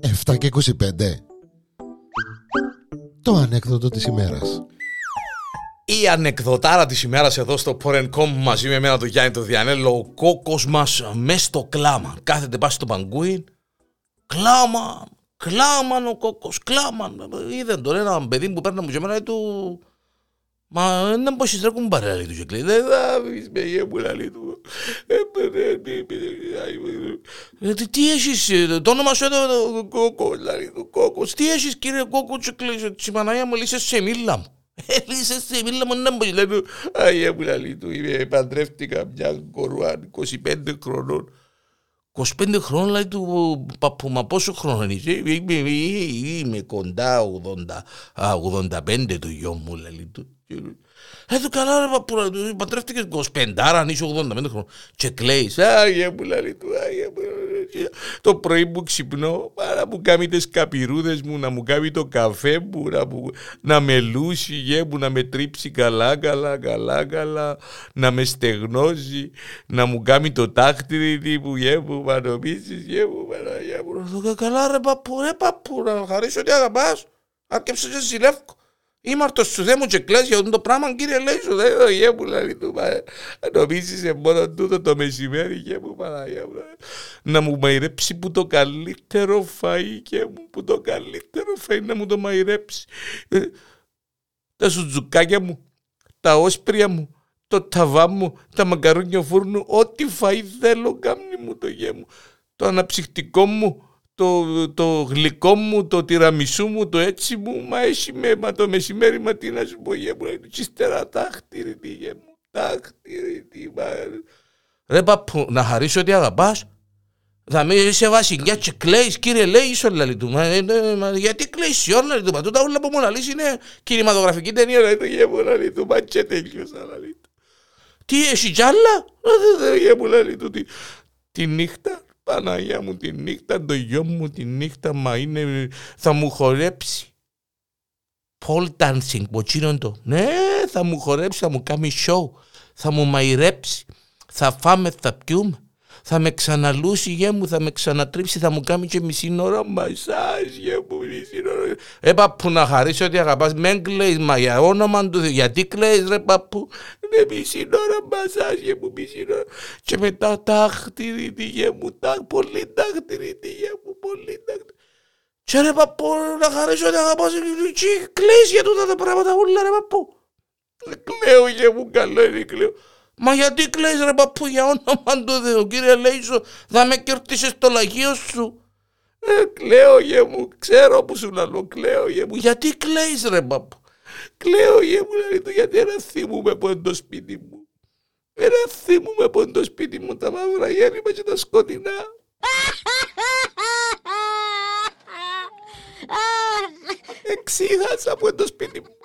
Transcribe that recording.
Εφτά και 25 Το ανέκδοτο της ημέρας. Η ανεκδοτάρα της ημέρας εδώ στο Porencom μαζί με εμένα το Γιάννη το Διανέλο ο κόκκος μας μες στο κλάμα. Κάθεται πάση στο παγκούιν. Κλάμα, κλάμα ο κόκκος, κλάμα είδε τον ένα παιδί που παίρνει μου και εμένα του Μα δεν μπορείς να τρέχουν παρέλα του και κλαίει. Δεν θα πεις με γε μου λαλί του. Τι έχεις, το όνομα σου εδώ κόκκο, λαλί του κόκκος. Τι έχεις κύριε κόκκο και κλαίει. Τη Παναγία μου λύσες σε μίλα μου. Έλυσες σε μίλα μου να μπορείς. Λέει του, αγία μου λαλί του. Παντρεύτηκα μια κορουάν 25 χρονών. 25 χρόνια λέει του παππού, μα. Πόσο χρόνο είσαι, είμαι, είμαι κοντά 80, 85 του γιο μου λέει του. Εδώ καλά ρε παππού, παντρεύτηκες 25, άρα αν είσαι 85 χρόνια. Και κλαίεις, άγια μου λέει του, άγια μου το πρωί που ξυπνώ, να μου κάνει τις καπηρούδες μου, να μου κάνει το καφέ μου, να, μου, να με λούσει, γε μου, να με τρίψει καλά, καλά, καλά, καλά, να με στεγνώσει, να μου κάνει το τάχτηρι μου, γε μου, μα νομίζεις, γε μου, Παναγιά μου. Καλά ρε παππού, ρε παππού, να χαρίσω ότι αγαπάς, άρκεψε και ζηλεύκω. Ήμαρτος σου δε μου και κλαις για το πράγμα κύριε λέει σου δε γε μου λέει του νομίζεις μόνο τούτο το μεσημέρι γε μου Παναγία μου να μου μαϊρέψει που το καλύτερο φαΐ και μου που το καλύτερο φαΐ να μου το μαϊρέψει ε, τα σουτζουκάκια μου τα όσπρια μου το ταβά μου, τα μακαρούνια φούρνου, ό,τι φαΐ θέλω κάνει μου το γε μου. Το αναψυχτικό μου, το, το γλυκό μου, το τυραμισού μου, το έτσι μου, μα έχει με, μα το μεσημέρι, μα τι να σου πω, γε μου, και ύστερα τάχτηρη, τι γε μου, τάχτηρη, τι μα... Ρε παππού, να χαρίσω ότι αγαπάς, θα με είσαι βασιλιά και κλαίεις κύριε λέει ίσο λαλί του μα, ε, ε, μα, γιατί κλαίεις η ώρα λαλί του μα τούτα όλα που μου λαλείς είναι κινηματογραφική ταινία λαλί του γε μου λαλί του μα και τελειώσα λαλί του. Τι έχει κι άλλα γε μου λαλί του τη νύχτα Παναγία μου τη νύχτα, το γιο μου τη νύχτα, μα είναι, θα μου χορέψει. Pole dancing, ποτσίνον το. Ναι, θα μου χορέψει, θα μου κάνει show, θα μου μαϊρέψει, θα φάμε, θα πιούμε. Θα με ξαναλούσει γε μου, θα με ξανατρίψει, θα μου κάνει και μισή ώρα μασάζ γε μου, μισή ώρα. Ε παππού να χαρίσω ότι αγαπάς, μεν κλαίεις, μα για όνομα του γιατί κλαίεις ρε παππού; Ναι μισή ώρα μασάζ γε μου, μισή ώρα. Και μετά τάχτηρη τη γε μου, τάχ, πολύ τάχτηρη τη γε μου, πολύ τάχτηρη. Και ρε παππού να χαρίσω ότι αγαπάς, και κλαίεις για τούτα τα πράγματα όλα ρε παππού. Κλαίω γε μου, καλό είναι κλαίω. Μα γιατί κλαις ρε παππού για όνομα του Θεού κύριε Λέισο θα με κερτήσεις το λαγείο σου. Ε, κλαίω γε μου, ξέρω που σου λαλώ, κλαίω γε μου. Γιατί κλαίεις ρε παππού; Κλαίω γε μου, λέει του, γιατί ένα θυμούμε από το σπίτι μου. Ένα θυμούμε από το σπίτι μου τα μαύρα γέννημα και τα σκοτεινά. Εξήγασα από το σπίτι μου.